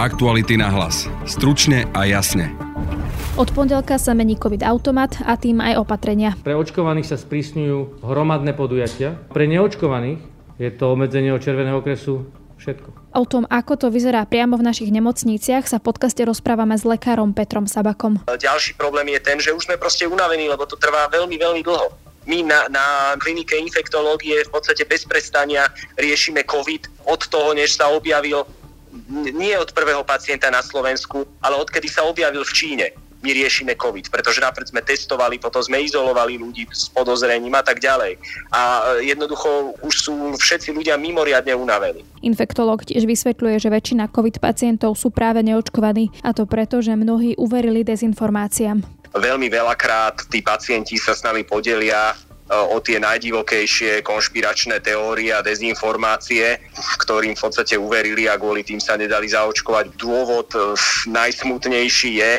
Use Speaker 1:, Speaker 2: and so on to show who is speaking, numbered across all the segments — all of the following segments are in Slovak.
Speaker 1: Aktuality na hlas. Stručne a jasne.
Speaker 2: Od pondelka sa mení COVID-automat a tým aj opatrenia.
Speaker 3: Pre očkovaných sa sprísňujú hromadné podujatia. Pre neočkovaných je to obmedzenie od červeného okresu všetko.
Speaker 2: O tom, ako to vyzerá priamo v našich nemocniciach, sa v podcaste rozprávame s lekárom Petrom Sabakom.
Speaker 4: Ďalší problém je ten, že už sme proste unavení, lebo to trvá veľmi, veľmi dlho. My na, na klinike infektológie v podstate bez prestania riešime COVID od toho, než sa objavil nie od prvého pacienta na Slovensku, ale odkedy sa objavil v Číne my riešime COVID, pretože napríklad sme testovali, potom sme izolovali ľudí s podozrením a tak ďalej. A jednoducho už sú všetci ľudia mimoriadne unavení.
Speaker 2: Infektolog tiež vysvetľuje, že väčšina COVID pacientov sú práve neočkovaní a to preto, že mnohí uverili dezinformáciám.
Speaker 4: Veľmi veľakrát tí pacienti sa s nami podelia o tie najdivokejšie konšpiračné teórie a dezinformácie, ktorým v podstate uverili a kvôli tým sa nedali zaočkovať. Dôvod e, najsmutnejší je,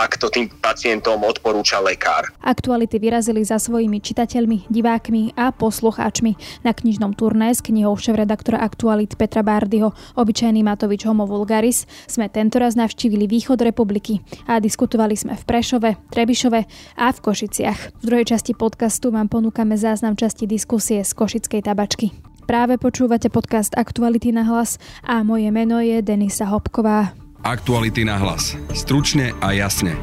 Speaker 4: ak to tým pacientom odporúča lekár.
Speaker 2: Aktuality vyrazili za svojimi čitateľmi, divákmi a poslucháčmi na knižnom turné s knihou šéf-redaktora Aktualit Petra Bárdyho Obyčajný Matovič Homo Vulgaris sme tentoraz navštívili východ republiky a diskutovali sme v Prešove, Trebišove a v Košiciach. V druhej časti podcastu vám ponúkame záznam časti diskusie z Košickej tabačky. Práve počúvate podcast Aktuality na hlas a moje meno je Denisa Hopková.
Speaker 1: Aktuality na hlas. Stručne a jasne.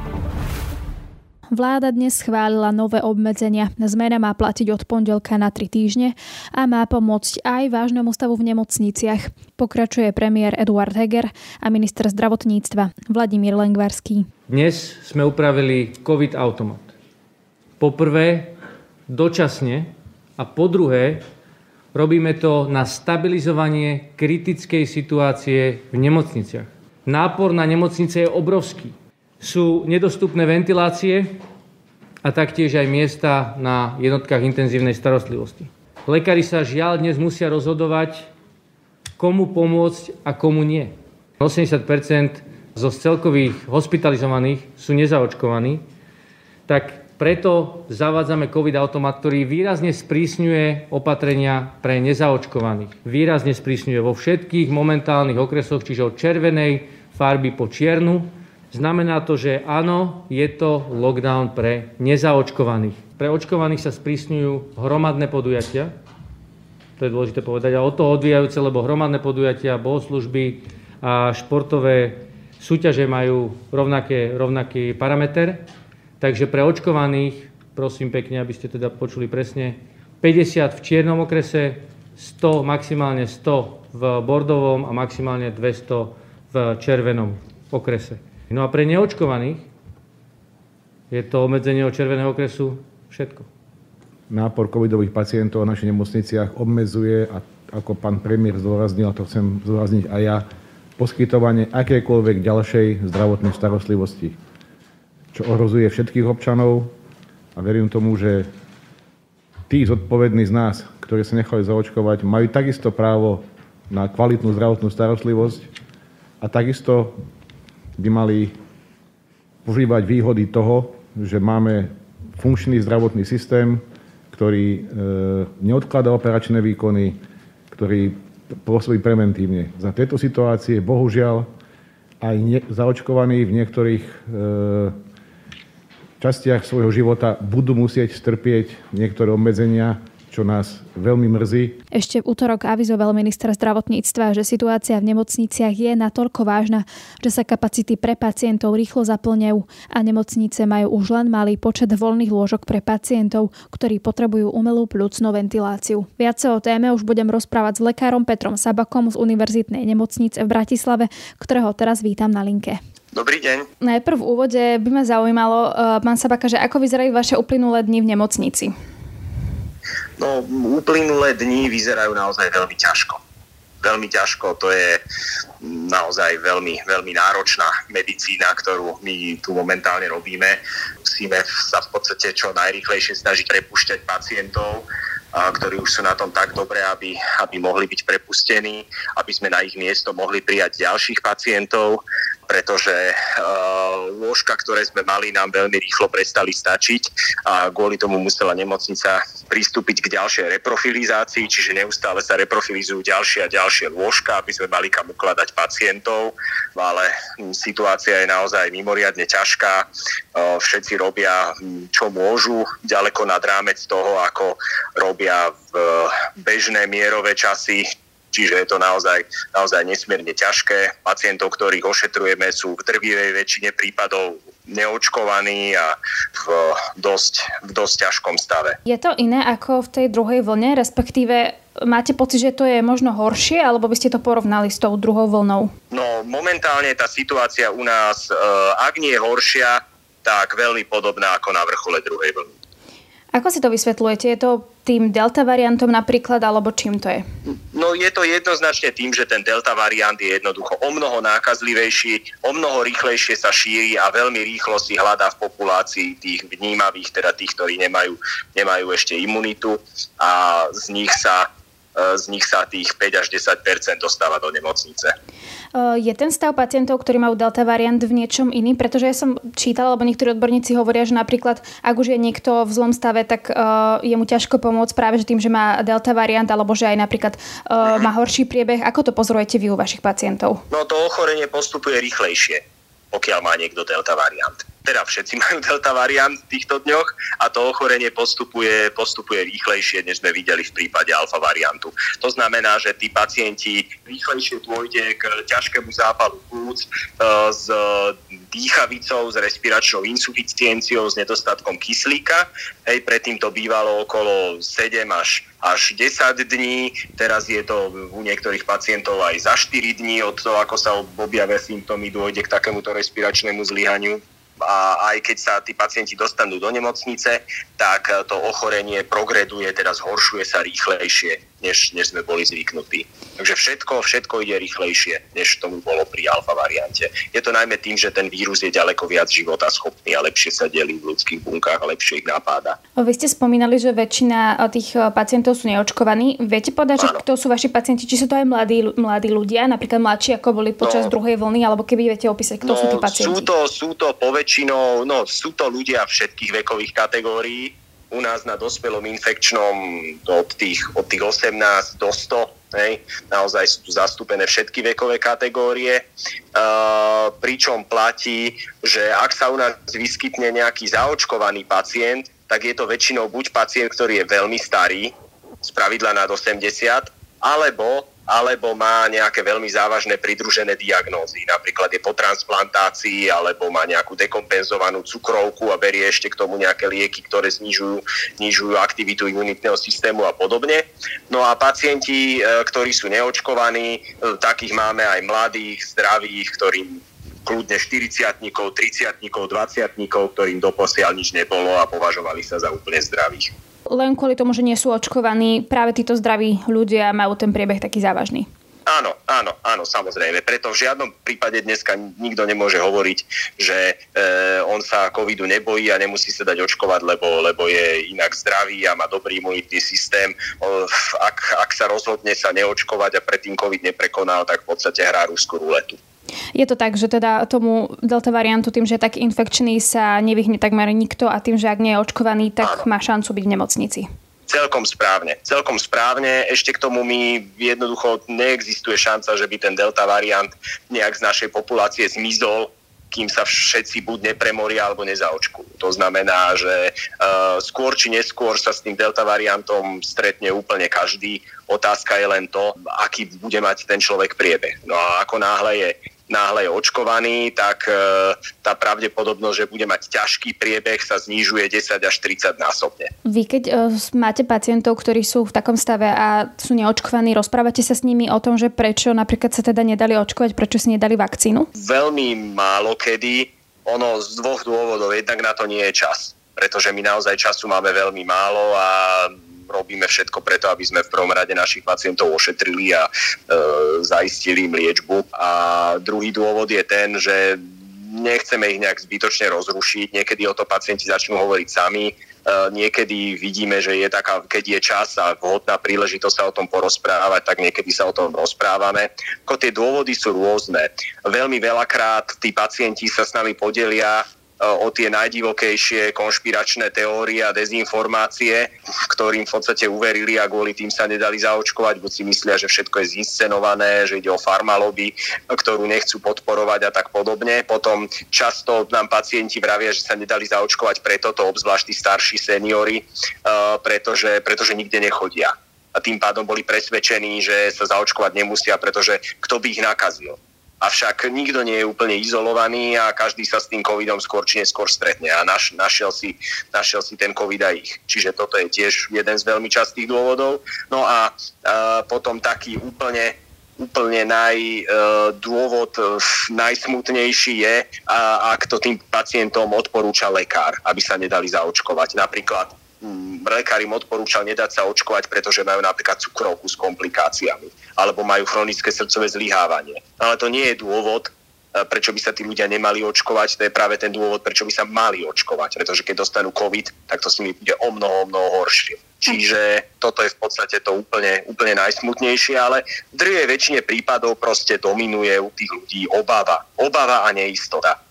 Speaker 2: Vláda dnes schválila nové obmedzenia. Zmena má platiť od pondelka na 3 týždne a má pomôcť aj vážnemu stavu v nemocniciach. Pokračuje premiér Eduard Heger a minister zdravotníctva Vladimír Lengvarský.
Speaker 3: Dnes sme upravili COVID automat. Poprvé dočasne a po druhé robíme to na stabilizovanie kritickej situácie v nemocniciach. Nápor na nemocnice je obrovský. Sú nedostupné ventilácie a taktiež aj miesta na jednotkách intenzívnej starostlivosti. Lekári sa žiaľ dnes musia rozhodovať, komu pomôcť a komu nie. 80% zo celkových hospitalizovaných sú nezaočkovaní, tak preto zavádzame COVID automat, ktorý výrazne sprísňuje opatrenia pre nezaočkovaných. Výrazne sprísňuje vo všetkých momentálnych okresoch, čiže od červenej farby po čiernu. Znamená to, že áno, je to lockdown pre nezaočkovaných. Pre očkovaných sa sprísňujú hromadné podujatia, to je dôležité povedať, a od toho odvíjajúce, lebo hromadné podujatia, bohoslužby a športové súťaže majú rovnaký parameter. Takže pre očkovaných, prosím pekne, aby ste teda počuli presne, 50 v čiernom okrese, 100, maximálne 100 v bordovom a maximálne 200 v červenom okrese. No a pre neočkovaných je to obmedzenie od červeného okresu všetko.
Speaker 5: Nápor covidových pacientov v našich nemocniciach obmedzuje, a ako pán premiér zdôraznil, a to chcem zdôrazniť aj ja, poskytovanie akékoľvek ďalšej zdravotnej starostlivosti čo ohrozuje všetkých občanov a verím tomu, že tí zodpovední z nás, ktorí sa nechali zaočkovať, majú takisto právo na kvalitnú zdravotnú starostlivosť a takisto by mali požívať výhody toho, že máme funkčný zdravotný systém, ktorý e, neodkladá operačné výkony, ktorý pôsobí preventívne. Za tejto situácie bohužiaľ aj ne, zaočkovaní v niektorých e, častiach svojho života budú musieť strpieť niektoré obmedzenia, čo nás veľmi mrzí.
Speaker 2: Ešte v útorok avizoval minister zdravotníctva, že situácia v nemocniciach je natoľko vážna, že sa kapacity pre pacientov rýchlo zaplňajú a nemocnice majú už len malý počet voľných lôžok pre pacientov, ktorí potrebujú umelú plúcnú ventiláciu. Viac o téme už budem rozprávať s lekárom Petrom Sabakom z Univerzitnej nemocnice v Bratislave, ktorého teraz vítam na linke.
Speaker 4: Dobrý deň.
Speaker 2: Najprv v úvode by ma zaujímalo, uh, pán Sabaka, že ako vyzerajú vaše uplynulé dni v nemocnici?
Speaker 4: No, uplynulé dni vyzerajú naozaj veľmi ťažko. Veľmi ťažko, to je naozaj veľmi, veľmi náročná medicína, ktorú my tu momentálne robíme. Musíme sa v podstate čo najrychlejšie snažiť prepušťať pacientov, ktorí už sú na tom tak dobre, aby, aby mohli byť prepustení, aby sme na ich miesto mohli prijať ďalších pacientov pretože lôžka, ktoré sme mali, nám veľmi rýchlo prestali stačiť a kvôli tomu musela nemocnica pristúpiť k ďalšej reprofilizácii, čiže neustále sa reprofilizujú ďalšie a ďalšie lôžka, aby sme mali kam ukladať pacientov, ale situácia je naozaj mimoriadne ťažká. Všetci robia, čo môžu, ďaleko nad rámec toho, ako robia v bežné mierové časy, Čiže je to naozaj, naozaj nesmierne ťažké. Pacientov, ktorých ošetrujeme, sú v drvivej väčšine prípadov neočkovaní a v dosť, v dosť ťažkom stave.
Speaker 2: Je to iné ako v tej druhej vlne, respektíve máte pocit, že to je možno horšie, alebo by ste to porovnali s tou druhou vlnou?
Speaker 4: No, momentálne tá situácia u nás, e, ak nie je horšia, tak veľmi podobná ako na vrchole druhej vlny.
Speaker 2: Ako si to vysvetľujete? Je to tým delta variantom napríklad, alebo čím to je?
Speaker 4: No je to jednoznačne tým, že ten delta variant je jednoducho o mnoho nákazlivejší, o mnoho rýchlejšie sa šíri a veľmi rýchlo si hľadá v populácii tých vnímavých, teda tých, ktorí nemajú, nemajú ešte imunitu a z nich sa z nich sa tých 5 až 10 dostáva do nemocnice.
Speaker 2: E, je ten stav pacientov, ktorí majú delta variant v niečom iným? Pretože ja som čítala, alebo niektorí odborníci hovoria, že napríklad ak už je niekto v zlom stave, tak uh, je mu ťažko pomôcť práve že tým, že má delta variant, alebo že aj napríklad uh, má horší priebeh. Ako to pozorujete vy u vašich pacientov?
Speaker 4: No to ochorenie postupuje rýchlejšie, pokiaľ má niekto delta variant teda všetci majú delta variant v týchto dňoch a to ochorenie postupuje, postupuje rýchlejšie, než sme videli v prípade alfa variantu. To znamená, že tí pacienti rýchlejšie dôjde k ťažkému zápalu plúc e, s dýchavicou, s respiračnou insuficienciou, s nedostatkom kyslíka. Hej, predtým to bývalo okolo 7 až až 10 dní, teraz je to u niektorých pacientov aj za 4 dní od toho, ako sa objavia symptómy, dôjde k takémuto respiračnému zlyhaniu a aj keď sa tí pacienti dostanú do nemocnice, tak to ochorenie progreduje, teda zhoršuje sa rýchlejšie, než, než sme boli zvyknutí. Takže všetko, všetko ide rýchlejšie, než tomu bolo pri alfa variante. Je to najmä tým, že ten vírus je ďaleko viac života schopný a lepšie sa delí v ľudských bunkách a lepšie ich napáda.
Speaker 2: Vy ste spomínali, že väčšina tých pacientov sú neočkovaní. Viete povedať, že kto sú vaši pacienti? Či sú to aj mladí, mladí ľudia, napríklad mladší, ako boli počas no, druhej vlny, alebo keby viete opísať, kto no, sú tí pacienti?
Speaker 4: Sú to, sú to poväčšinou, no sú to ľudia všetkých vekových kategórií u nás na dospelom infekčnom od tých, od tých 18 do 100 Hej. Naozaj sú tu zastúpené všetky vekové kategórie, uh, pričom platí, že ak sa u nás vyskytne nejaký zaočkovaný pacient, tak je to väčšinou buď pacient, ktorý je veľmi starý, z pravidla nad 80, alebo alebo má nejaké veľmi závažné pridružené diagnózy. Napríklad je po transplantácii, alebo má nejakú dekompenzovanú cukrovku a berie ešte k tomu nejaké lieky, ktoré znižujú, znižujú aktivitu imunitného systému a podobne. No a pacienti, e, ktorí sú neočkovaní, e, takých máme aj mladých, zdravých, ktorým kľudne 40 30 20 ktorým doposiaľ nič nebolo a považovali sa za úplne zdravých
Speaker 2: len kvôli tomu, že nie sú očkovaní, práve títo zdraví ľudia majú ten priebeh taký závažný.
Speaker 4: Áno, áno, áno, samozrejme. Preto v žiadnom prípade dneska nikto nemôže hovoriť, že e, on sa covidu nebojí a nemusí sa dať očkovať, lebo, lebo je inak zdravý a má dobrý imunitný systém. Ak, ak sa rozhodne sa neočkovať a predtým covid neprekonal, tak v podstate hrá rúskú ruletu.
Speaker 2: Je to tak, že teda tomu delta variantu tým, že je tak infekčný sa nevyhne takmer nikto a tým, že ak nie je očkovaný, tak má šancu byť v nemocnici.
Speaker 4: Celkom správne, celkom správne. Ešte k tomu mi jednoducho neexistuje šanca, že by ten delta variant nejak z našej populácie zmizol, kým sa všetci buď nepremoria alebo nezaočkujú. To znamená, že uh, skôr či neskôr sa s tým delta variantom stretne úplne každý. Otázka je len to, aký bude mať ten človek priebeh. No a ako náhle je náhle je očkovaný, tak e, tá pravdepodobnosť, že bude mať ťažký priebeh, sa znižuje 10 až 30 násobne.
Speaker 2: Vy keď e, máte pacientov, ktorí sú v takom stave a sú neočkovaní, rozprávate sa s nimi o tom, že prečo napríklad sa teda nedali očkovať, prečo si nedali vakcínu?
Speaker 4: Veľmi málo kedy. Ono z dvoch dôvodov. Jednak na to nie je čas pretože my naozaj času máme veľmi málo a robíme všetko preto, aby sme v prvom rade našich pacientov ošetrili a e, zaistili im liečbu. A druhý dôvod je ten, že nechceme ich nejak zbytočne rozrušiť. Niekedy o to pacienti začnú hovoriť sami niekedy vidíme, že je taká, keď je čas a vhodná príležitosť sa o tom porozprávať, tak niekedy sa o tom rozprávame. Ako tie dôvody sú rôzne. Veľmi veľakrát tí pacienti sa s nami podelia o tie najdivokejšie konšpiračné teórie a dezinformácie, ktorým v podstate uverili a kvôli tým sa nedali zaočkovať, buď si myslia, že všetko je zinscenované, že ide o farmalobby, ktorú nechcú podporovať a tak podobne. Potom často nám pacienti vravia, že sa nedali zaočkovať preto, to obzvlášť tí starší seniory, pretože, pretože nikde nechodia a tým pádom boli presvedčení, že sa zaočkovať nemusia, pretože kto by ich nakazil avšak nikto nie je úplne izolovaný a každý sa s tým covidom skôr či neskôr stretne a naš, našiel, si, našiel si ten covid aj ich. Čiže toto je tiež jeden z veľmi častých dôvodov. No a, a potom taký úplne úplne naj, e, dôvod e, najsmutnejší je, a, ak to tým pacientom odporúča lekár, aby sa nedali zaočkovať. Napríklad lekár im odporúčal nedať sa očkovať, pretože majú napríklad cukrovku s komplikáciami alebo majú chronické srdcové zlyhávanie. Ale to nie je dôvod, e, prečo by sa tí ľudia nemali očkovať, to je práve ten dôvod, prečo by sa mali očkovať, pretože keď dostanú COVID, tak to s nimi bude o mnoho, o mnoho horšie. Čiže toto je v podstate to úplne, úplne najsmutnejšie, ale v drvej väčšine prípadov proste dominuje u tých ľudí obava. Obava a neistota.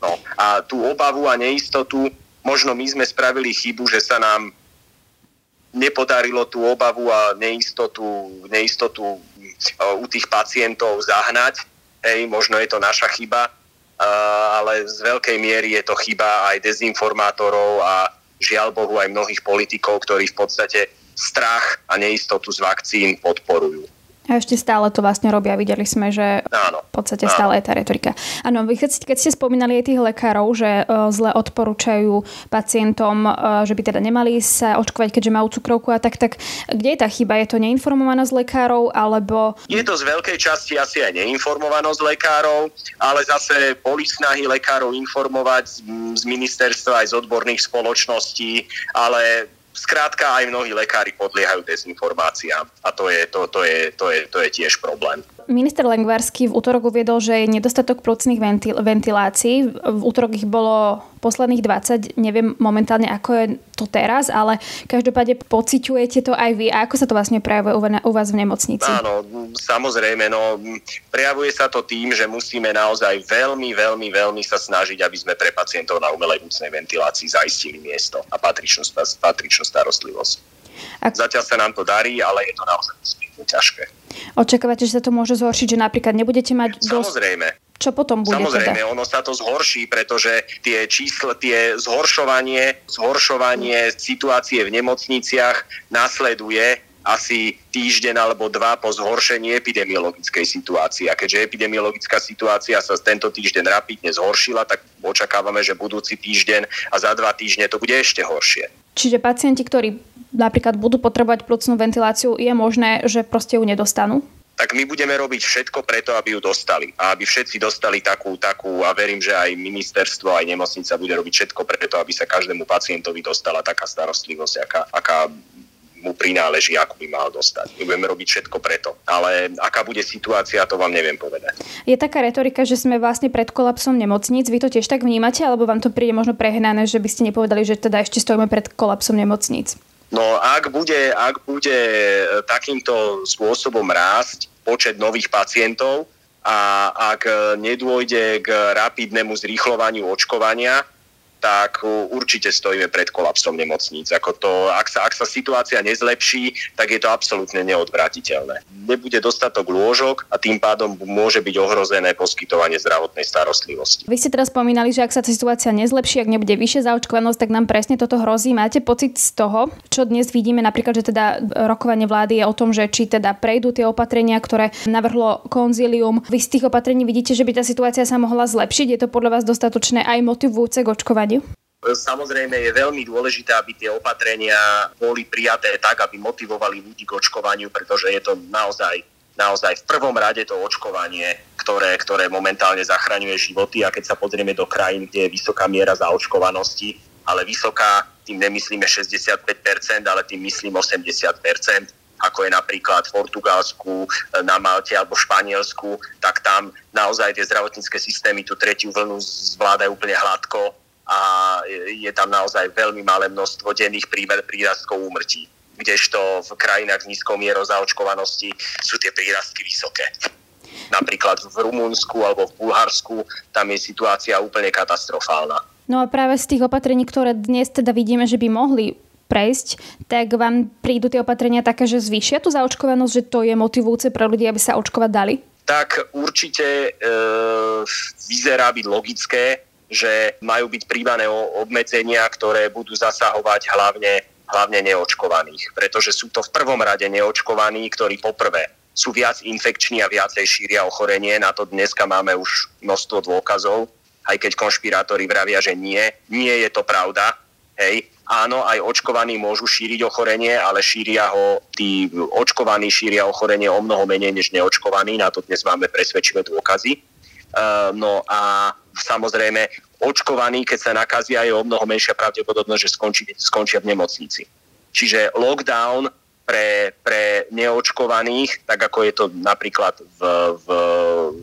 Speaker 4: No a tú obavu a neistotu možno my sme spravili chybu, že sa nám nepodarilo tú obavu a neistotu, neistotu u tých pacientov zahnať. Hej, možno je to naša chyba, ale z veľkej miery je to chyba aj dezinformátorov a žiaľ Bohu aj mnohých politikov, ktorí v podstate strach a neistotu z vakcín podporujú.
Speaker 2: A ešte stále to vlastne robia. Videli sme, že
Speaker 4: áno,
Speaker 2: v podstate áno. stále je tá retorika. Áno, vy keď, keď ste spomínali aj tých lekárov, že uh, zle odporúčajú pacientom, uh, že by teda nemali sa očkovať, keďže majú cukrovku a tak, tak kde je tá chyba? Je to neinformovanosť lekárov, alebo...
Speaker 4: Je to z veľkej časti asi aj neinformovanosť lekárov, ale zase boli snahy lekárov informovať z, z ministerstva aj z odborných spoločností, ale Skrátka aj mnohí lekári podliehajú dezinformáciám a to je, to, to, je, to, je, to je tiež problém.
Speaker 2: Minister Lengvarsky v útorok uviedol, že je nedostatok plúcnych ventil- ventilácií. V útorok ich bolo posledných 20, neviem momentálne ako je to teraz, ale každopádne pociťujete to aj vy. A ako sa to vlastne prejavuje u vás v nemocnici?
Speaker 4: Áno, samozrejme, no prejavuje sa to tým, že musíme naozaj veľmi, veľmi, veľmi sa snažiť, aby sme pre pacientov na umelej vnúcnej ventilácii zaistili miesto a patričnú, patričnú starostlivosť. Ak... Zatiaľ sa nám to darí, ale je to naozaj ťažké.
Speaker 2: Očakávate, že sa to môže zhoršiť, že napríklad nebudete mať
Speaker 4: dosť... Samozrejme.
Speaker 2: Čo potom bude
Speaker 4: Samozrejme,
Speaker 2: teda?
Speaker 4: ono sa to zhorší, pretože tie čísla, tie zhoršovanie, zhoršovanie situácie v nemocniciach nasleduje asi týždeň alebo dva po zhoršení epidemiologickej situácie. A keďže epidemiologická situácia sa tento týždeň rapidne zhoršila, tak očakávame, že budúci týždeň a za dva týždne to bude ešte horšie.
Speaker 2: Čiže pacienti, ktorí napríklad budú potrebovať plúcnú ventiláciu, je možné, že proste ju nedostanú?
Speaker 4: tak my budeme robiť všetko preto, aby ju dostali. A aby všetci dostali takú, takú, a verím, že aj ministerstvo, aj nemocnica bude robiť všetko preto, aby sa každému pacientovi dostala taká starostlivosť, aká, aká mu prináleží, ako by mal dostať. My budeme robiť všetko preto. Ale aká bude situácia, to vám neviem povedať.
Speaker 2: Je taká retorika, že sme vlastne pred kolapsom nemocníc. Vy to tiež tak vnímate, alebo vám to príde možno prehnané, že by ste nepovedali, že teda ešte stojíme pred kolapsom nemocníc?
Speaker 4: No ak bude, ak bude e, takýmto spôsobom rásť počet nových pacientov a ak nedôjde k rapidnému zrýchlovaniu očkovania, tak určite stojíme pred kolapsom nemocníc. Ako to, ak, sa, ak sa situácia nezlepší, tak je to absolútne neodvratiteľné. Nebude dostatok lôžok a tým pádom môže byť ohrozené poskytovanie zdravotnej starostlivosti.
Speaker 2: Vy ste teraz spomínali, že ak sa situácia nezlepší, ak nebude vyššia zaočkovanosť, tak nám presne toto hrozí. Máte pocit z toho, čo dnes vidíme, napríklad, že teda rokovanie vlády je o tom, že či teda prejdú tie opatrenia, ktoré navrhlo konzílium. Vy z tých opatrení vidíte, že by tá situácia sa mohla zlepšiť? Je to podľa vás dostatočné aj motivujúce k očkovaniu?
Speaker 4: Samozrejme je veľmi dôležité, aby tie opatrenia boli prijaté tak, aby motivovali ľudí k očkovaniu, pretože je to naozaj naozaj v prvom rade to očkovanie, ktoré, ktoré momentálne zachraňuje životy. A keď sa pozrieme do krajín, kde je vysoká miera zaočkovanosti, ale vysoká, tým nemyslíme 65%, ale tým myslím 80%, ako je napríklad v Portugalsku, na Malte alebo Španielsku, tak tam naozaj tie zdravotnícke systémy tú tretiu vlnu zvládajú úplne hladko a je tam naozaj veľmi malé množstvo denných prírastkov úmrtí kdežto v krajinách s nízkou mierou zaočkovanosti sú tie prírastky vysoké. Napríklad v Rumunsku alebo v Bulharsku tam je situácia úplne katastrofálna.
Speaker 2: No a práve z tých opatrení, ktoré dnes teda vidíme, že by mohli prejsť, tak vám prídu tie opatrenia také, že zvýšia tú zaočkovanosť, že to je motivujúce pre ľudí, aby sa očkovať dali?
Speaker 4: Tak určite e, vyzerá byť logické, že majú byť príjmané obmedzenia, ktoré budú zasahovať hlavne, hlavne neočkovaných. Pretože sú to v prvom rade neočkovaní, ktorí poprvé sú viac infekční a viacej šíria ochorenie. Na to dneska máme už množstvo dôkazov, aj keď konšpirátori vravia, že nie. Nie je to pravda. Hej, áno, aj očkovaní môžu šíriť ochorenie, ale šíria ho, tí očkovaní šíria ochorenie o mnoho menej než neočkovaní, na to dnes máme presvedčivé dôkazy. Uh, no a samozrejme, očkovaní, keď sa nakazia, je o mnoho menšia pravdepodobnosť, že skončí, skončia v nemocnici. Čiže lockdown pre, pre neočkovaných, tak ako je to napríklad v, v,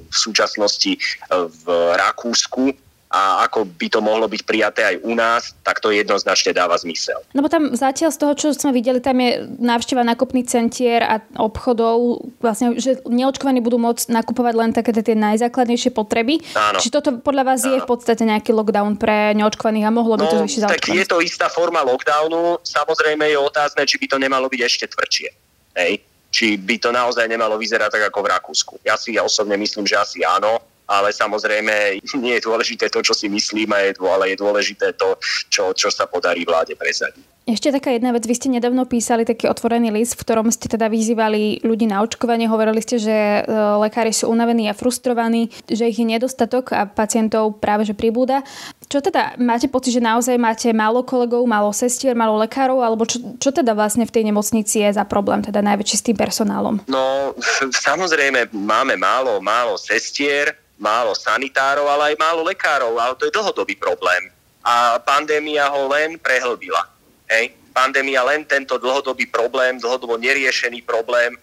Speaker 4: v súčasnosti v Rakúsku, a ako by to mohlo byť prijaté aj u nás, tak to jednoznačne dáva zmysel.
Speaker 2: No bo tam zatiaľ z toho, čo sme videli, tam je návšteva nákupných centier a obchodov, vlastne, že neočkovaní budú môcť nakupovať len také tie najzákladnejšie potreby. Áno. Čiže toto podľa vás Áno. je v podstate nejaký lockdown pre neočkovaných a mohlo by no, to zvýšiť
Speaker 4: tak je to istá forma lockdownu. Samozrejme je otázne, či by to nemalo byť ešte tvrdšie. Hej? Či by to naozaj nemalo vyzerať tak ako v Rakúsku. Ja si ja osobne myslím, že asi áno ale samozrejme nie je dôležité to, čo si myslím, ale je dôležité to, čo, čo sa podarí vláde presadiť.
Speaker 2: Ešte taká jedna vec, vy ste nedávno písali taký otvorený list, v ktorom ste teda vyzývali ľudí na očkovanie. Hovorili ste, že e, lekári sú unavení a frustrovaní, že ich je nedostatok a pacientov práve že pribúda. Čo teda, máte pocit, že naozaj máte málo kolegov, málo sestier, málo lekárov, alebo čo, čo teda vlastne v tej nemocnici je za problém, teda najväčší s tým personálom?
Speaker 4: No, samozrejme, máme málo, málo sestier, málo sanitárov, ale aj málo lekárov, ale to je dlhodobý problém. A pandémia ho len prehlbila. Hej? Pandémia len tento dlhodobý problém, dlhodobo neriešený problém e,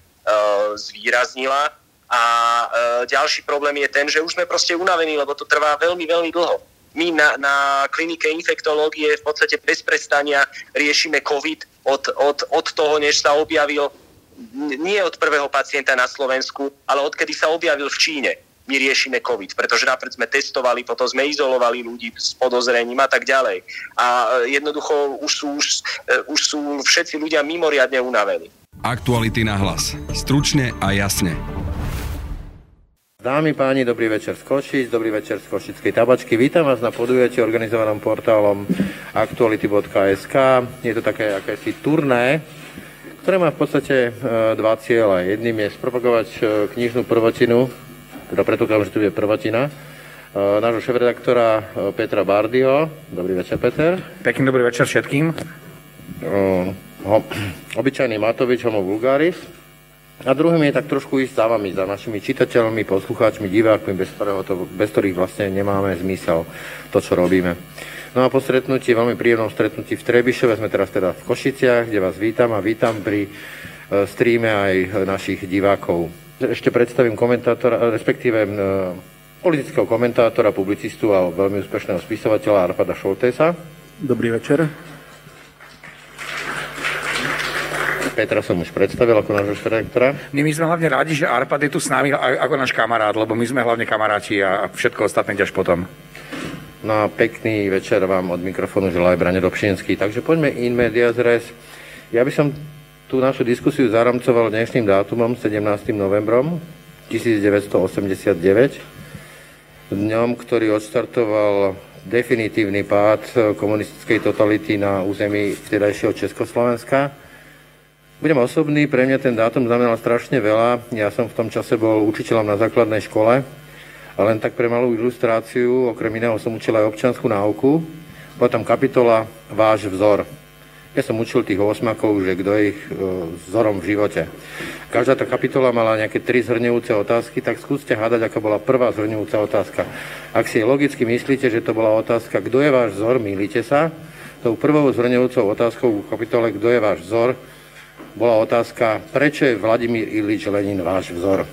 Speaker 4: zvýraznila. A e, ďalší problém je ten, že už sme proste unavení, lebo to trvá veľmi, veľmi dlho. My na, na klinike infektológie v podstate bez prestania riešime COVID od, od, od toho, než sa objavil nie od prvého pacienta na Slovensku, ale odkedy sa objavil v Číne my riešime COVID, pretože napríklad sme testovali, potom sme izolovali ľudí s podozrením a tak ďalej. A e, jednoducho už sú, už, e, už sú všetci ľudia mimoriadne unavení.
Speaker 1: Aktuality na hlas. Stručne a jasne.
Speaker 6: Dámy, páni, dobrý večer z Košic, dobrý večer z Košickej tabačky. Vítam vás na podujete organizovanom portálom aktuality.sk. Je to také akési turné, ktoré má v podstate e, dva ciele. Jedným je spropagovať knižnú prvotinu teda predpokladám, že tu je prvatina, e, nášho šéf-redaktora e, Petra Bardio. Dobrý večer, Peter.
Speaker 7: Pekný dobrý večer všetkým.
Speaker 6: Uh, ho, obyčajný Matovič, homo vulgaris. A druhým je tak trošku ísť za vami, za našimi čitateľmi, poslucháčmi, divákmi, bez, to, bez ktorých vlastne nemáme zmysel to, čo robíme. No a po stretnutí, veľmi príjemnom stretnutí v Trebišove, sme teraz teda v Košiciach, kde vás vítam a vítam pri streame aj našich divákov. Ešte predstavím komentátora, respektíve e, politického komentátora, publicistu a veľmi úspešného spisovateľa Arpada Šoltesa.
Speaker 8: Dobrý večer.
Speaker 6: Petra som už predstavil ako nášho redaktora.
Speaker 7: My, my sme hlavne rádi, že Arpad je tu s nami ako náš kamarát, lebo my sme hlavne kamaráti a všetko ostatné ťaž potom.
Speaker 6: No a pekný večer vám od mikrofónu želá aj Brane Dobšinský. Takže poďme in medias res. Ja by som tú našu diskusiu zaramcoval dnešným dátumom, 17. novembrom 1989, dňom, ktorý odštartoval definitívny pád komunistickej totality na území vtedajšieho Československa. Budem osobný, pre mňa ten dátum znamenal strašne veľa. Ja som v tom čase bol učiteľom na základnej škole a len tak pre malú ilustráciu, okrem iného som učil aj občanskú náuku. Tam kapitola Váš vzor. Ja som učil tých osmakov, že kto je ich e, vzorom v živote. Každá tá kapitola mala nejaké tri zhrňujúce otázky, tak skúste hádať, aká bola prvá zhrňujúca otázka. Ak si logicky myslíte, že to bola otázka, kto je váš vzor, mýlite sa. Tou prvou zhrňujúcou otázkou v kapitole, kto je váš vzor, bola otázka, prečo je Vladimír Ilič Lenin váš vzor.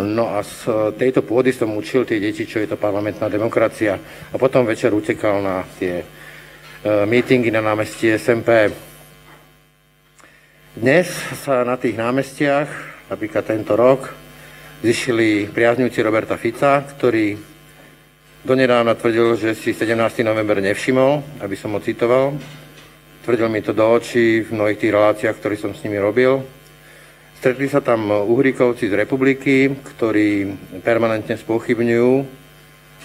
Speaker 6: No a z tejto pôdy som učil tie deti, čo je to parlamentná demokracia. A potom večer utekal na tie mítingy na námestí SMP. Dnes sa na tých námestiach, napríklad tento rok, zišli priaznivci Roberta Fica, ktorý donedávna tvrdil, že si 17. november nevšimol, aby som ho citoval. Tvrdil mi to do očí v mnohých tých reláciách, ktoré som s nimi robil. Stretli sa tam uhríkovci z republiky, ktorí permanentne spochybňujú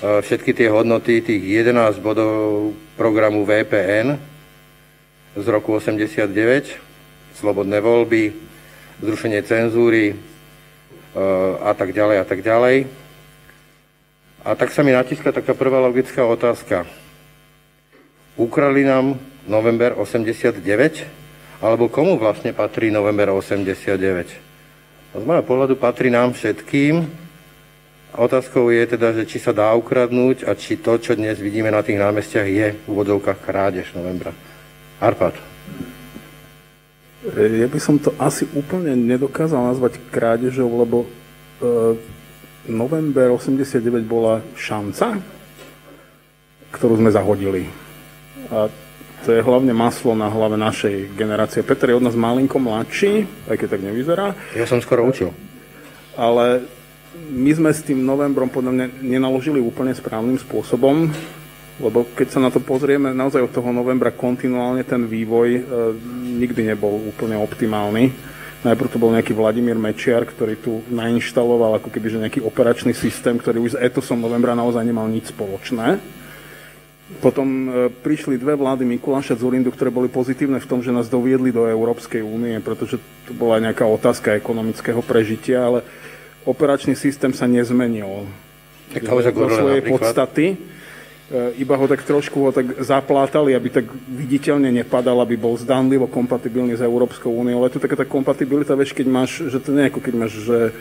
Speaker 6: všetky tie hodnoty, tých 11 bodov programu VPN z roku 89, slobodné voľby, zrušenie cenzúry e, a tak ďalej a tak ďalej. A tak sa mi natíska taká prvá logická otázka. Ukrali nám november 89? alebo komu vlastne patrí november 89. Z môjho pohľadu patrí nám všetkým. Otázkou je teda, že či sa dá ukradnúť a či to, čo dnes vidíme na tých námestiach, je v úvodzovkách krádež novembra. Arpad.
Speaker 8: Ja by som to asi úplne nedokázal nazvať krádežou, lebo e, november 89 bola šanca, ktorú sme zahodili. A to je hlavne maslo na hlave našej generácie. Peter je od nás malinko mladší, aj keď tak nevyzerá.
Speaker 6: Ja som skoro učil.
Speaker 8: Ale my sme s tým novembrom podľa mňa nenaložili úplne správnym spôsobom, lebo keď sa na to pozrieme, naozaj od toho novembra kontinuálne ten vývoj e, nikdy nebol úplne optimálny. Najprv to bol nejaký Vladimír Mečiar, ktorý tu nainštaloval ako keby nejaký operačný systém, ktorý už s etosom novembra naozaj nemal nič spoločné. Potom e, prišli dve vlády Mikuláša Zurindu, ktoré boli pozitívne v tom, že nás doviedli do Európskej únie, pretože to bola nejaká otázka ekonomického prežitia, ale operačný systém sa nezmenil.
Speaker 6: Tak to zo
Speaker 8: svojej napríklad. podstaty. E, iba ho tak trošku ho tak zaplátali, aby tak viditeľne nepadal, aby bol zdánlivo kompatibilný s Európskou úniou. Ale to taká tá kompatibilita, vieš, keď máš, že to nie ako keď máš, že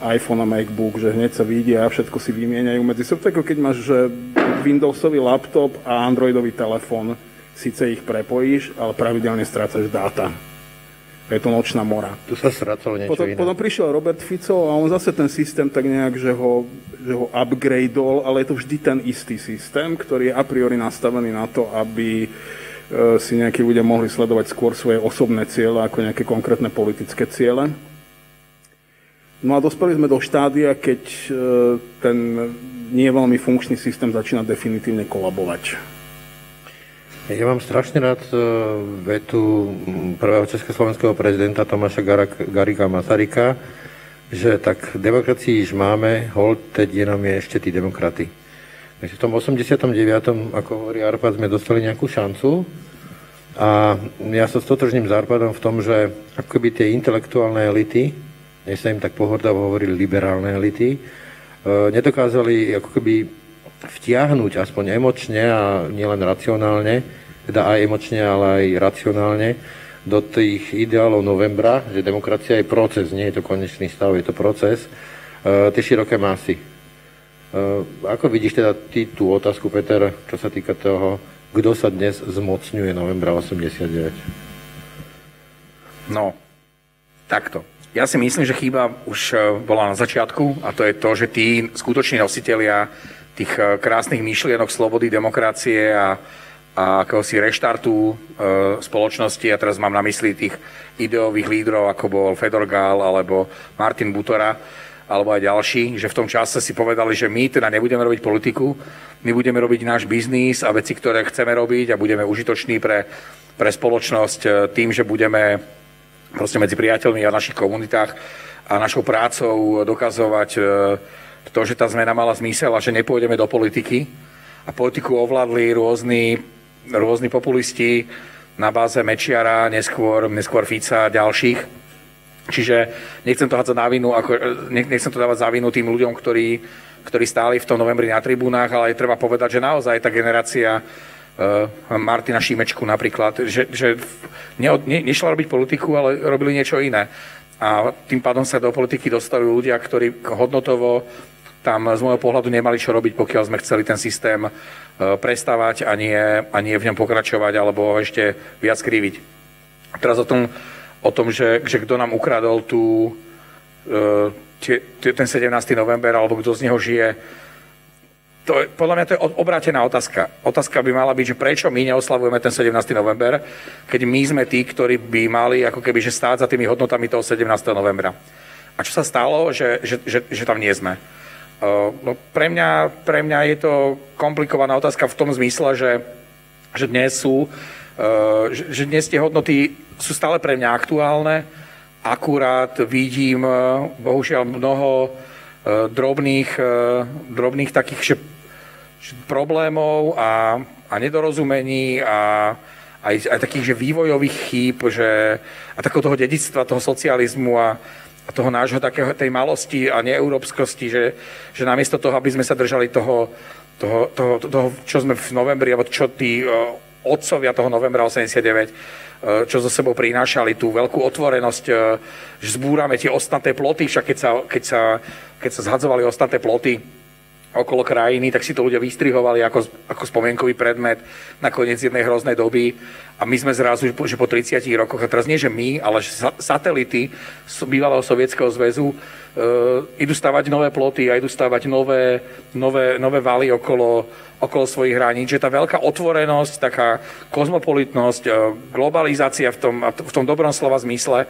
Speaker 8: iPhone a MacBook, že hneď sa vidia a všetko si vymieňajú medzi sebou. Tak ako keď máš že Windowsový laptop a Androidový telefón, síce ich prepojíš, ale pravidelne strácaš dáta. Je to nočná mora.
Speaker 6: Tu sa strácalo niečo
Speaker 8: potom,
Speaker 6: iné.
Speaker 8: Potom prišiel Robert Fico a on zase ten systém tak nejak, že ho, že ho upgradeol, ale je to vždy ten istý systém, ktorý je a priori nastavený na to, aby e, si nejakí ľudia mohli sledovať skôr svoje osobné ciele ako nejaké konkrétne politické ciele. No a dospeli sme do štádia, keď e, ten nie veľmi funkčný systém začína definitívne kolabovať.
Speaker 6: Ja mám strašne rád e, vetu prvého československého prezidenta Tomáša Garika Masarika, že tak demokracii již máme, hold, teď jenom je ešte tí demokraty. Takže v tom 89. ako hovorí Arpad, sme dostali nejakú šancu a ja sa stotožním s Arpadom v tom, že akoby tie intelektuálne elity, než sa im tak pohrdavo hovorili liberálne elity, e, nedokázali ako keby vtiahnuť aspoň emočne a nielen racionálne, teda aj emočne, ale aj racionálne, do tých ideálov novembra, že demokracia je proces, nie je to konečný stav, je to proces, e, tie široké masy. E, ako vidíš teda ty tú otázku, Peter, čo sa týka toho, kto sa dnes zmocňuje novembra 89?
Speaker 7: No, takto. Ja si myslím, že chyba už e, bola na začiatku a to je to, že tí skutoční nositelia tých e, krásnych myšlienok slobody, demokracie a, a akéhosi reštartu e, spoločnosti, a teraz mám na mysli tých ideových lídrov, ako bol Fedor Gál alebo Martin Butora, alebo aj ďalší, že v tom čase si povedali, že my teda nebudeme robiť politiku, my budeme robiť náš biznis a veci, ktoré chceme robiť a budeme užitoční pre, pre spoločnosť e, tým, že budeme proste medzi priateľmi a v našich komunitách a našou prácou dokazovať e, to, že tá zmena mala zmysel a že nepôjdeme do politiky. A politiku ovládli rôzni, rôzni populisti na báze Mečiara, neskôr, neskôr Fica a ďalších. Čiže nechcem to hádzať na vinu, ako, nechcem to dávať za vinu tým ľuďom, ktorí, ktorí stáli v tom novembri na tribúnach, ale je treba povedať, že naozaj tá generácia uh, Martina Šimečku napríklad, že, že ne, ne, nešla robiť politiku, ale robili niečo iné. A tým pádom sa do politiky dostali ľudia, ktorí hodnotovo tam z môjho pohľadu nemali čo robiť, pokiaľ sme chceli ten systém uh, prestávať a nie, a nie v ňom pokračovať alebo ešte viac kriviť. Teraz o tom, o tom že, že kto nám ukradol tú, ten 17. november, alebo kto z neho žije, to je, podľa mňa to je obrátená otázka. Otázka by mala byť, že prečo my neoslavujeme ten 17. november, keď my sme tí, ktorí by mali ako keby že stáť za tými hodnotami toho 17. novembra. A čo sa stalo, že, že, že, že tam nie sme? Uh, no pre, mňa, pre mňa je to komplikovaná otázka v tom zmysle, že, že dnes sú, uh, že, že dnes tie hodnoty sú stále pre mňa aktuálne, akurát vidím uh, bohužiaľ mnoho drobných, drobných takých, že problémov a, a nedorozumení a aj, aj takých že vývojových chýb že, a takého toho dedictva, toho socializmu a, a toho nášho takého, tej malosti a neeurópskosti, že, že namiesto toho, aby sme sa držali toho, toho, toho, toho čo sme v novembri, alebo čo tí uh, otcovia toho novembra 89, uh, čo zo sebou prinášali, tú veľkú otvorenosť, uh, že zbúrame tie ostatné ploty, však keď sa, keď sa, keď sa zhadzovali ostatné ploty, okolo krajiny, tak si to ľudia vystrihovali ako, ako spomienkový predmet na koniec jednej hroznej doby. A my sme zrazu, že po 30 rokoch, a teraz nie, že my, ale že satelity bývalého Sovietskeho zväzu e, idú stavať nové ploty a idú stavať nové, nové, nové valy okolo, okolo svojich hraníc. Že tá veľká otvorenosť, taká kozmopolitnosť, e, globalizácia v tom, v tom dobrom slova zmysle,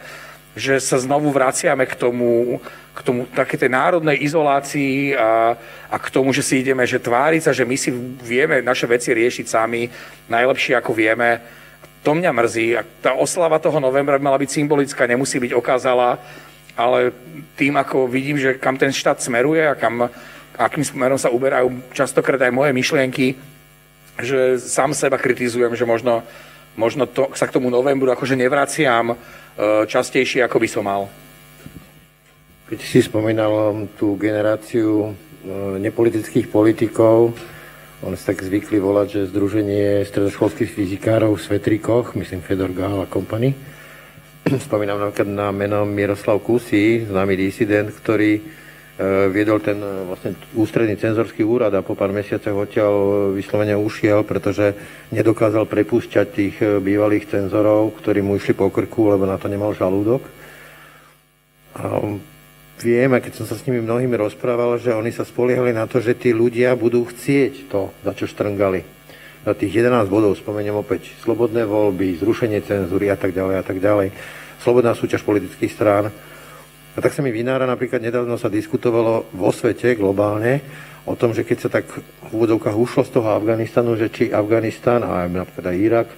Speaker 7: že sa znovu vraciame k tomu, k tomu také tej národnej izolácii a, a k tomu, že si ideme, že tváriť sa, že my si vieme naše veci riešiť sami najlepšie, ako vieme. To mňa mrzí. A tá oslava toho novembra mala byť symbolická, nemusí byť okázala, ale tým, ako vidím, že kam ten štát smeruje a kam, akým smerom sa uberajú častokrát aj moje myšlienky, že sám seba kritizujem, že možno, možno to, sa k tomu novembru akože nevraciam, častejšie, ako by som mal.
Speaker 6: Keď si spomínal tú generáciu e, nepolitických politikov, on sa tak zvykli volať, že Združenie stredoškolských fyzikárov v Svetrikoch, myslím Fedor Gál a kompany. Spomínam napríklad na meno Miroslav Kusy, známy disident, ktorý viedol ten vlastne ústredný cenzorský úrad a po pár mesiacoch odtiaľ vyslovene ušiel, pretože nedokázal prepúšťať tých e, bývalých cenzorov, ktorí mu išli po krku, lebo na to nemal žalúdok. A viem, a keď som sa s nimi mnohými rozprával, že oni sa spoliehali na to, že tí ľudia budú chcieť to, za čo štrngali. Na tých 11 bodov spomeniem opäť slobodné voľby, zrušenie cenzúry a tak ďalej a tak ďalej, slobodná súťaž politických strán. A tak sa mi vynára, napríklad nedávno sa diskutovalo vo svete globálne o tom, že keď sa tak v úvodovkách ušlo z toho Afganistanu, že či Afganistan a napríklad aj Irak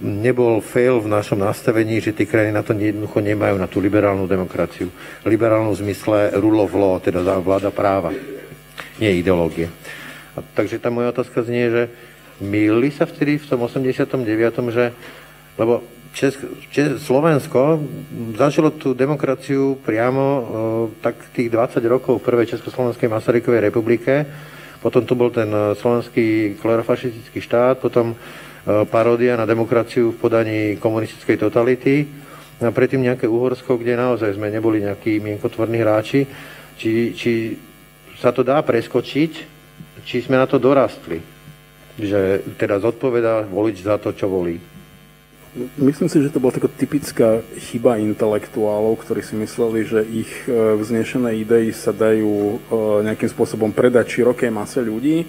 Speaker 6: nebol fail v našom nastavení, že tie krajiny na to jednoducho nemajú, na tú liberálnu demokraciu. Liberálnu v zmysle rule of law, teda vláda práva, nie ideológie. A takže tá moja otázka znie, že mýli sa vtedy v tom 89., že, lebo Česk, Česk, Slovensko zažilo tú demokraciu priamo o, tak tých 20 rokov v prvej Československej Masarykovej republike, potom tu bol ten e, slovenský klerofašistický štát, potom e, paródia na demokraciu v podaní komunistickej totality a predtým nejaké Uhorsko, kde naozaj sme neboli nejakí mienkotvorní hráči. Či, či sa to dá preskočiť, či sme na to dorastli, že teda zodpoveda voliť za to, čo volí.
Speaker 8: Myslím si, že to bola taká typická chyba intelektuálov, ktorí si mysleli, že ich e, vznešené idei sa dajú e, nejakým spôsobom predať širokej mase ľudí.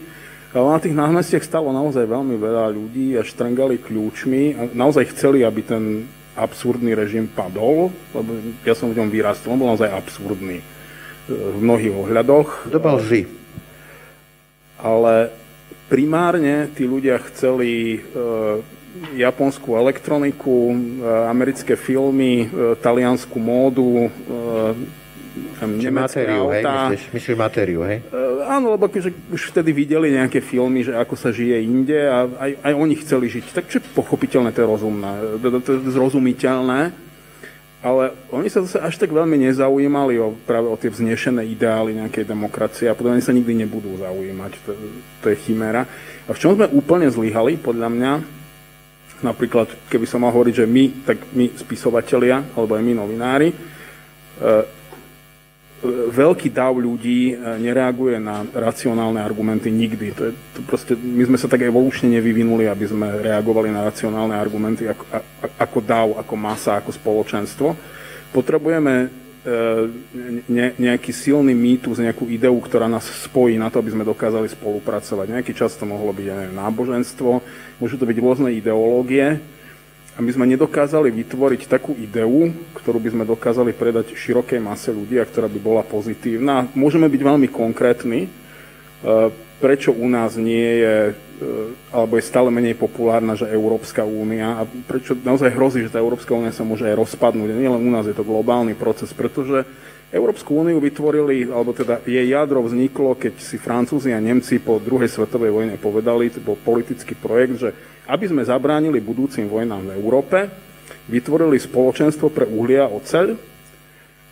Speaker 8: Ale na tých námestiach stalo naozaj veľmi veľa ľudí a štrngali kľúčmi a naozaj chceli, aby ten absurdný režim padol, lebo ja som v ňom vyrastol, on bol naozaj absurdný e, v mnohých ohľadoch.
Speaker 6: bol lži.
Speaker 8: Ale primárne tí ľudia chceli japonskú elektroniku, e, americké filmy, e, taliansku módu,
Speaker 6: e, matériu, hej? Myslíš, myslíš matériu, hej?
Speaker 8: Áno, lebo akože už vtedy videli nejaké filmy, že ako sa žije inde a aj, aj oni chceli žiť. Takže pochopiteľné, to je rozumné, to je zrozumiteľné. Ale oni sa zase až tak veľmi nezaujímali o, práve o tie vznešené ideály nejakej demokracie a podľa mňa sa nikdy nebudú zaujímať. To, to je chimera. A v čom sme úplne zlyhali, podľa mňa, Napríklad, keby som mal hovoriť, že my, tak my spisovatelia, alebo aj my novinári, e, veľký dav ľudí e, nereaguje na racionálne argumenty nikdy. To je, to proste, my sme sa tak evolučne nevyvinuli, aby sme reagovali na racionálne argumenty ako, ako dav, ako masa, ako spoločenstvo. Potrebujeme ne, nejaký silný mýtus, nejakú ideu, ktorá nás spojí na to, aby sme dokázali spolupracovať. Nejaký čas to mohlo byť neviem, náboženstvo, môžu to byť rôzne ideológie, a my sme nedokázali vytvoriť takú ideu, ktorú by sme dokázali predať širokej mase ľudí a ktorá by bola pozitívna. Môžeme byť veľmi konkrétni, e, prečo u nás nie je, e, alebo je stále menej populárna, že Európska únia a prečo naozaj hrozí, že tá Európska únia sa môže aj rozpadnúť. A nie len u nás je to globálny proces, pretože Európsku úniu vytvorili, alebo teda jej jadro vzniklo, keď si Francúzi a Nemci po druhej svetovej vojne povedali, to bol politický projekt, že aby sme zabránili budúcim vojnám v Európe, vytvorili spoločenstvo pre uhlia a oceľ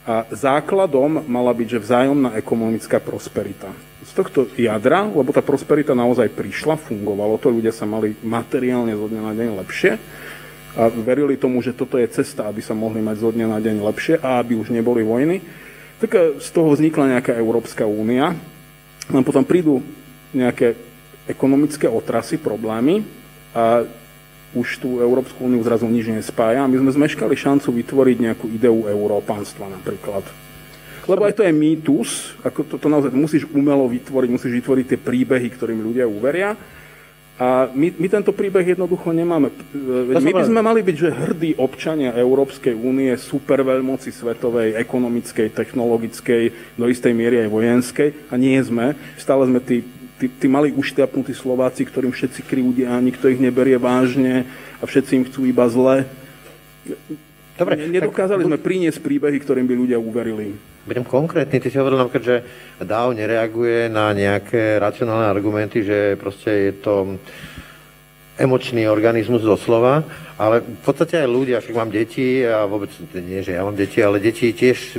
Speaker 8: a základom mala byť, že vzájomná ekonomická prosperita. Z tohto jadra, lebo tá prosperita naozaj prišla, fungovalo to, ľudia sa mali materiálne zo dňa na deň lepšie a verili tomu, že toto je cesta, aby sa mohli mať zo dňa na deň lepšie a aby už neboli vojny, tak z toho vznikla nejaká Európska únia. A potom prídu nejaké ekonomické otrasy, problémy a už tú Európsku úniu zrazu nič nespája. My sme zmeškali šancu vytvoriť nejakú ideu európanstva napríklad. Lebo aj to je mýtus, ako to, to naozaj musíš umelo vytvoriť, musíš vytvoriť tie príbehy, ktorým ľudia uveria. A my, my tento príbeh jednoducho nemáme. My by sme mali byť, že hrdí občania Európskej únie, superveľmoci svetovej, ekonomickej, technologickej, do istej miery aj vojenskej. A nie sme. Stále sme tí tí, tí mali ušťapnutí Slováci, ktorým všetci krivdia, nikto ich neberie vážne a všetci im chcú iba zle. Dobre, Nedokázali tak... sme priniesť príbehy, ktorým by ľudia uverili.
Speaker 6: Budem konkrétny, ty si hovoril napríklad, že DAO nereaguje na nejaké racionálne argumenty, že proste je to emočný organizmus doslova, ale v podstate aj ľudia, však mám deti a vôbec nie, že ja mám deti, ale deti tiež uh,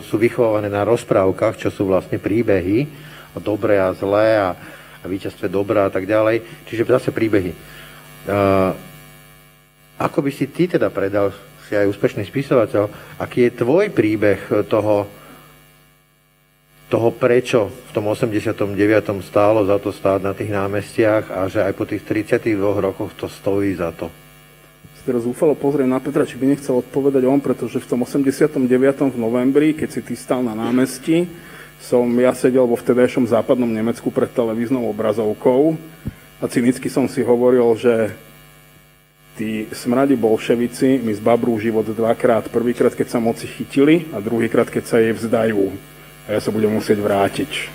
Speaker 6: sú vychovávané na rozprávkach, čo sú vlastne príbehy a dobré a zlé a, a víťazstve dobrá a tak ďalej. Čiže zase príbehy. Uh, ako by si ty teda predal, si aj úspešný spisovateľ, aký je tvoj príbeh toho, toho prečo v tom 89. stálo za to stáť na tých námestiach a že aj po tých 32 rokoch to stojí za to?
Speaker 8: Si teraz zúfalo pozriem na Petra, či by nechcel odpovedať on, pretože v tom 89. v novembri, keď si ty stál na námestí, som ja sedel vo vtedajšom západnom Nemecku pred televíznou obrazovkou a cynicky som si hovoril, že tí smradi bolševici mi zbabrú život dvakrát. Prvýkrát, keď sa moci chytili a druhýkrát, keď sa jej vzdajú. A ja sa budem musieť vrátiť.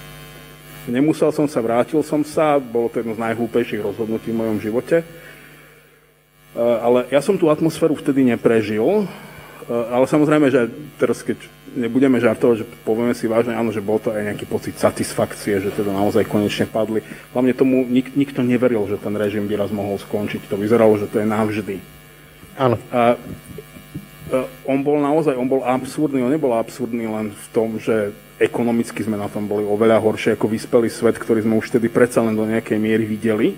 Speaker 8: Nemusel som sa, vrátil som sa, bolo to jedno z najhlúpejších rozhodnutí v mojom živote. E, ale ja som tú atmosféru vtedy neprežil, e, ale samozrejme, že teraz keď nebudeme žartovať, že povieme si vážne, áno, že bol to aj nejaký pocit satisfakcie, že teda naozaj konečne padli. Hlavne tomu nik, nikto neveril, že ten režim by raz mohol skončiť. To vyzeralo, že to je navždy.
Speaker 6: Áno.
Speaker 8: A, on bol naozaj, on bol absurdný, on nebol absurdný len v tom, že ekonomicky sme na tom boli oveľa horšie ako vyspelý svet, ktorý sme už vtedy predsa len do nejakej miery videli, e,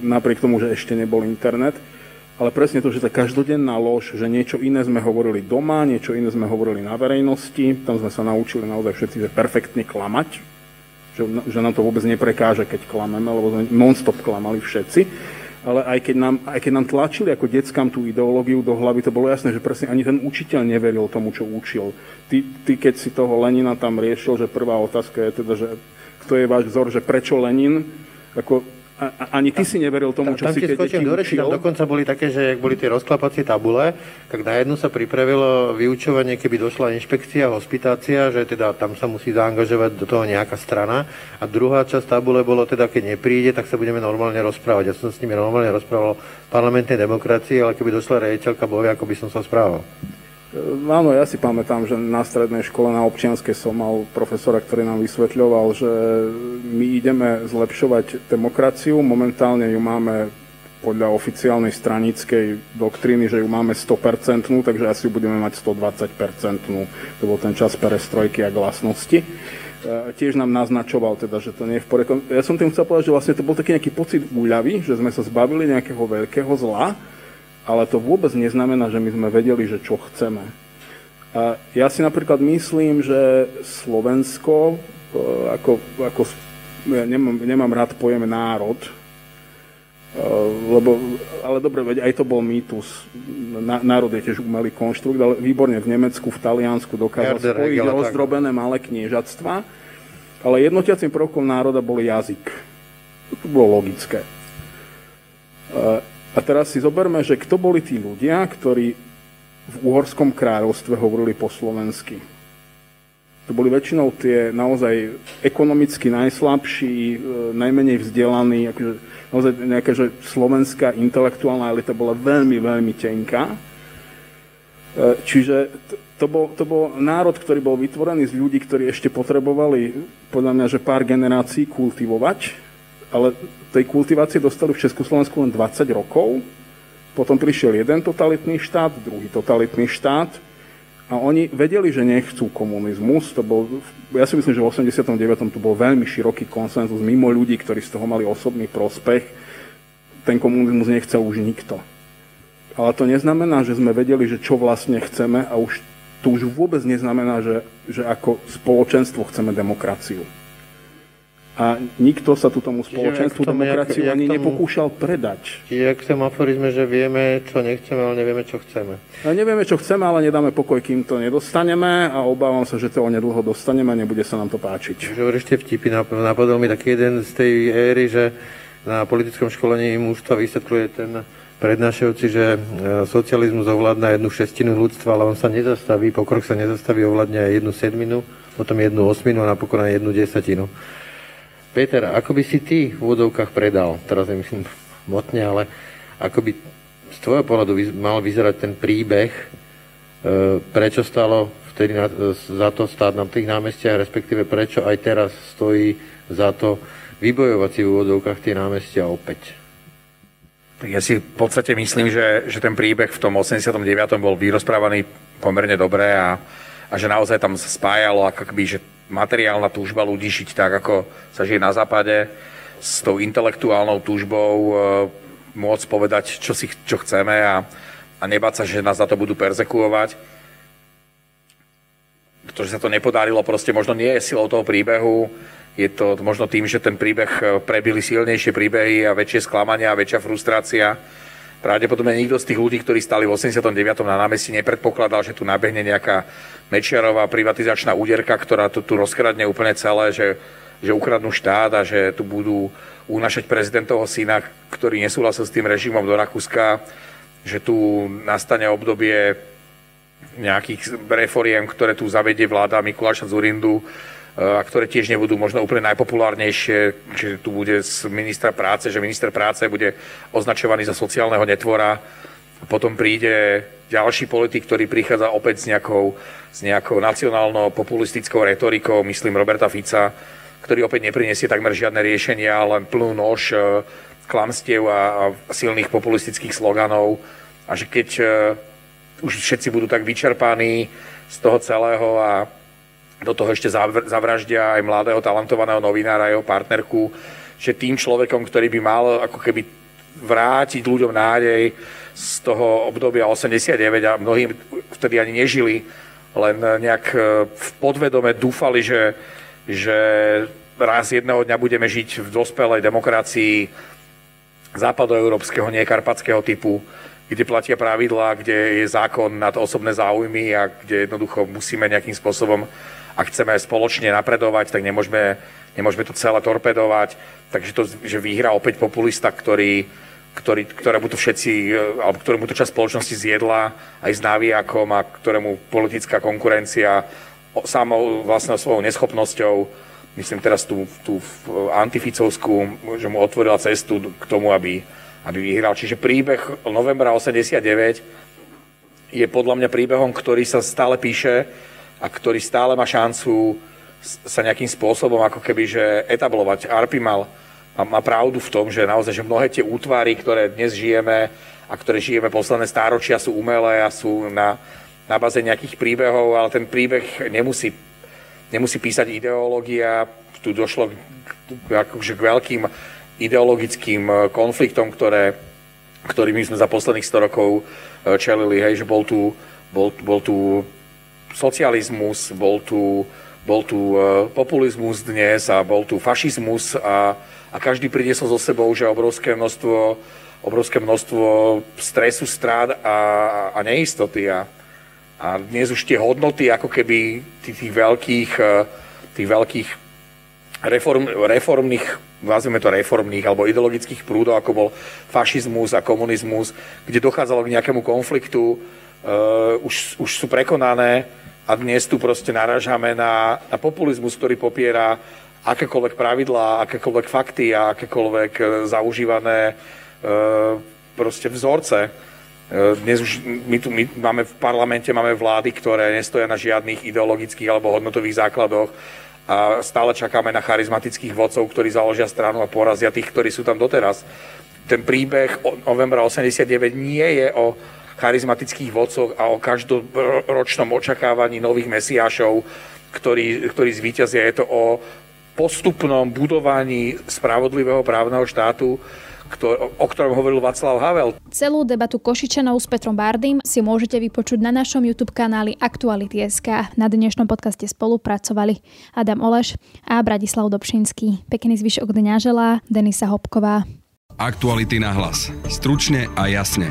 Speaker 8: napriek tomu, že ešte nebol internet ale presne to, že tá každodenná lož, že niečo iné sme hovorili doma, niečo iné sme hovorili na verejnosti, tam sme sa naučili naozaj všetci, že perfektne klamať, že, že nám to vôbec neprekáže, keď klameme, lebo sme non-stop klamali všetci. Ale aj keď, nám, aj keď nám tlačili ako deckám tú ideológiu do hlavy, to bolo jasné, že presne ani ten učiteľ neveril tomu, čo učil. Ty, ty keď si toho Lenina tam riešil, že prvá otázka je teda, že kto je váš vzor, že prečo Lenin, ako a, ani ty si neveril tomu, čo tam si keď
Speaker 6: skočím do reči, tam dokonca boli také, že ak boli tie rozklapacie tabule, tak na jednu sa pripravilo vyučovanie, keby došla inšpekcia, hospitácia, že teda tam sa musí zaangažovať do toho nejaká strana. A druhá časť tabule bolo teda, keď nepríde, tak sa budeme normálne rozprávať. Ja som s nimi normálne rozprával o parlamentnej demokracii, ale keby došla rejiteľka, bol ako by som sa správal.
Speaker 8: Áno, ja si pamätám, že na strednej škole na občianskej som mal profesora, ktorý nám vysvetľoval, že my ideme zlepšovať demokraciu. Momentálne ju máme podľa oficiálnej stranickej doktríny, že ju máme 100%, takže asi ju budeme mať 120%. To bol ten čas perestrojky a glasnosti. E, tiež nám naznačoval teda, že to nie je v poriadku. Ja som tým chcel povedať, že vlastne to bol taký nejaký pocit úľavy, že sme sa zbavili nejakého veľkého zla, ale to vôbec neznamená, že my sme vedeli, že čo chceme. A ja si napríklad myslím, že Slovensko, e, ako, ako ja nemám, nemám rád pojem národ, lebo, ale dobre, veď aj to bol mýtus. národ je tiež umelý konštrukt, ale výborne v Nemecku, v Taliansku dokázal Herder, spojiť Hegel, rozdrobené malé kniežatstva, ale jednotiacím prvkom národa bol jazyk. To bolo logické. A teraz si zoberme, že kto boli tí ľudia, ktorí v Uhorskom kráľovstve hovorili po slovensky. To boli väčšinou tie naozaj ekonomicky najslabší, e, najmenej vzdelaní, akože naozaj nejaká že slovenská intelektuálna elita bola veľmi, veľmi tenká. E, čiže to bol, to bol národ, ktorý bol vytvorený z ľudí, ktorí ešte potrebovali, podľa mňa, že pár generácií kultivovať, ale tej kultivácie dostali v Československu len 20 rokov. Potom prišiel jeden totalitný štát, druhý totalitný štát a oni vedeli, že nechcú komunizmus. To bol, ja si myslím, že v 89. to bol veľmi široký konsenzus mimo ľudí, ktorí z toho mali osobný prospech. Ten komunizmus nechcel už nikto. Ale to neznamená, že sme vedeli, že čo vlastne chceme a už to už vôbec neznamená, že, že ako spoločenstvo chceme demokraciu a nikto sa tu tomu spoločenstvu demokraciu jak, jak ani tomu, nepokúšal predať.
Speaker 6: Čiže jak som aforizme, že vieme, čo nechceme, ale nevieme, čo chceme.
Speaker 8: A nevieme, čo chceme, ale nedáme pokoj, kým to nedostaneme a obávam sa, že to nedlho dostaneme a nebude sa nám to páčiť.
Speaker 6: Že hovoríš tie vtipy, napadol mi taký jeden z tej éry, že na politickom školení mužstva vysvetľuje ten prednášajúci, že e, socializmus ovládna jednu šestinu ľudstva, ale on sa nezastaví, pokrok sa nezastaví, ovládne aj jednu sedminu, potom jednu osminu a napokon aj jednu desatinu. Peter, ako by si ty v úvodovkách predal, teraz nemyslím motne, ale ako by z tvojho pohľadu mal vyzerať ten príbeh, e, prečo stalo vtedy za to stáť na tých námestiach, respektíve prečo aj teraz stojí za to vybojovať si v úvodovkách tie námestia opäť?
Speaker 7: Tak ja si v podstate myslím, že, že ten príbeh v tom 89. bol vyrozprávaný pomerne dobre a, a že naozaj tam sa spájalo ako keby, že materiálna túžba ľudí žiť tak, ako sa žije na západe, s tou intelektuálnou túžbou e, môcť povedať, čo si čo chceme a, a nebáť sa, že nás za to budú persekuovať. To, že sa to nepodarilo, proste možno nie je silou toho príbehu, je to možno tým, že ten príbeh e, prebili silnejšie príbehy a väčšie sklamania a väčšia frustrácia Pravdepodobne nikto z tých ľudí, ktorí stali v 89. na námestí, nepredpokladal, že tu nabehne nejaká Mečiarová privatizačná úderka, ktorá to tu rozkradne úplne celé, že, že ukradnú štát a že tu budú unašať prezidentovho syna, ktorý nesúhlasil s tým režimom do Rakúska, že tu nastane obdobie nejakých reforiem, ktoré tu zavedie vláda Mikuláša Zurindu, a ktoré tiež nebudú možno úplne najpopulárnejšie, že tu bude z ministra práce, že minister práce bude označovaný za sociálneho netvora. Potom príde ďalší politik, ktorý prichádza opäť s nejakou, s nejakou nacionálno-populistickou retorikou, myslím Roberta Fica, ktorý opäť nepriniesie takmer žiadne riešenia, len plnú nož e, klamstiev a, a silných populistických sloganov. A že keď uh, už všetci budú tak vyčerpaní z toho celého a do toho ešte zavraždia aj mladého talentovaného novinára, jeho partnerku, že tým človekom, ktorý by mal ako keby vrátiť ľuďom nádej z toho obdobia 89 a mnohí vtedy ani nežili, len nejak e, v podvedome dúfali, že, že raz jedného dňa budeme žiť v dospelej demokracii západoeurópskeho, nie karpatského typu, kde platia pravidlá, kde je zákon nad osobné záujmy a kde jednoducho musíme nejakým spôsobom ak chceme spoločne napredovať, tak nemôžeme, nemôžeme to celé torpedovať. Takže to, že vyhrá opäť populista, ktorý, ktorý, ktorému to všetci, alebo ktorému to časť spoločnosti zjedla aj s náviakom a ktorému politická konkurencia samou vlastnou svojou neschopnosťou, myslím teraz tú, tú antificovskú, že mu otvorila cestu k tomu, aby, aby vyhral. Čiže príbeh novembra 89 je podľa mňa príbehom, ktorý sa stále píše, a ktorý stále má šancu sa nejakým spôsobom ako keby že etablovať. Arpi mal, má pravdu v tom, že naozaj, že mnohé tie útvary, ktoré dnes žijeme a ktoré žijeme posledné stáročia sú umelé a sú na, na baze nejakých príbehov, ale ten príbeh nemusí, nemusí písať ideológia. Tu došlo k, akože k veľkým ideologickým konfliktom, ktoré, ktorými sme za posledných 100 rokov eh, čelili. Hej, že bol tu, bol, bol tu socializmus, bol tu bol tu populizmus dnes a bol tu fašizmus a, a každý priniesol so sebou, že obrovské množstvo, obrovské množstvo stresu, strát a, a neistoty. A, a dnes už tie hodnoty ako keby tých, tých veľkých, tých veľkých reform, reformných, nazvime to reformných alebo ideologických prúdov, ako bol fašizmus a komunizmus, kde dochádzalo k nejakému konfliktu, uh, už, už sú prekonané a dnes tu proste narážame na, na populizmus, ktorý popiera akékoľvek pravidlá, akékoľvek fakty a akékoľvek uh, zaužívané uh, proste vzorce. Dnes už my tu my máme v parlamente máme vlády, ktoré nestoja na žiadnych ideologických alebo hodnotových základoch, a stále čakáme na charizmatických vodcov, ktorí založia stranu a porazia tých, ktorí sú tam doteraz. Ten príbeh novembra 89 nie je o charizmatických vodcoch a o každoročnom očakávaní nových mesiášov, ktorí, ktorí zvíťazia. Je to o postupnom budovaní spravodlivého právneho štátu, o ktorom hovoril Václav Havel.
Speaker 2: Celú debatu Košičanov s Petrom Bardym si môžete vypočuť na našom YouTube kanáli Aktuality.sk. Na dnešnom podcaste spolupracovali Adam Oleš a Bradislav Dobšinský. Pekný zvyšok dňa želá Denisa Hopková.
Speaker 1: Aktuality na hlas. Stručne a jasne.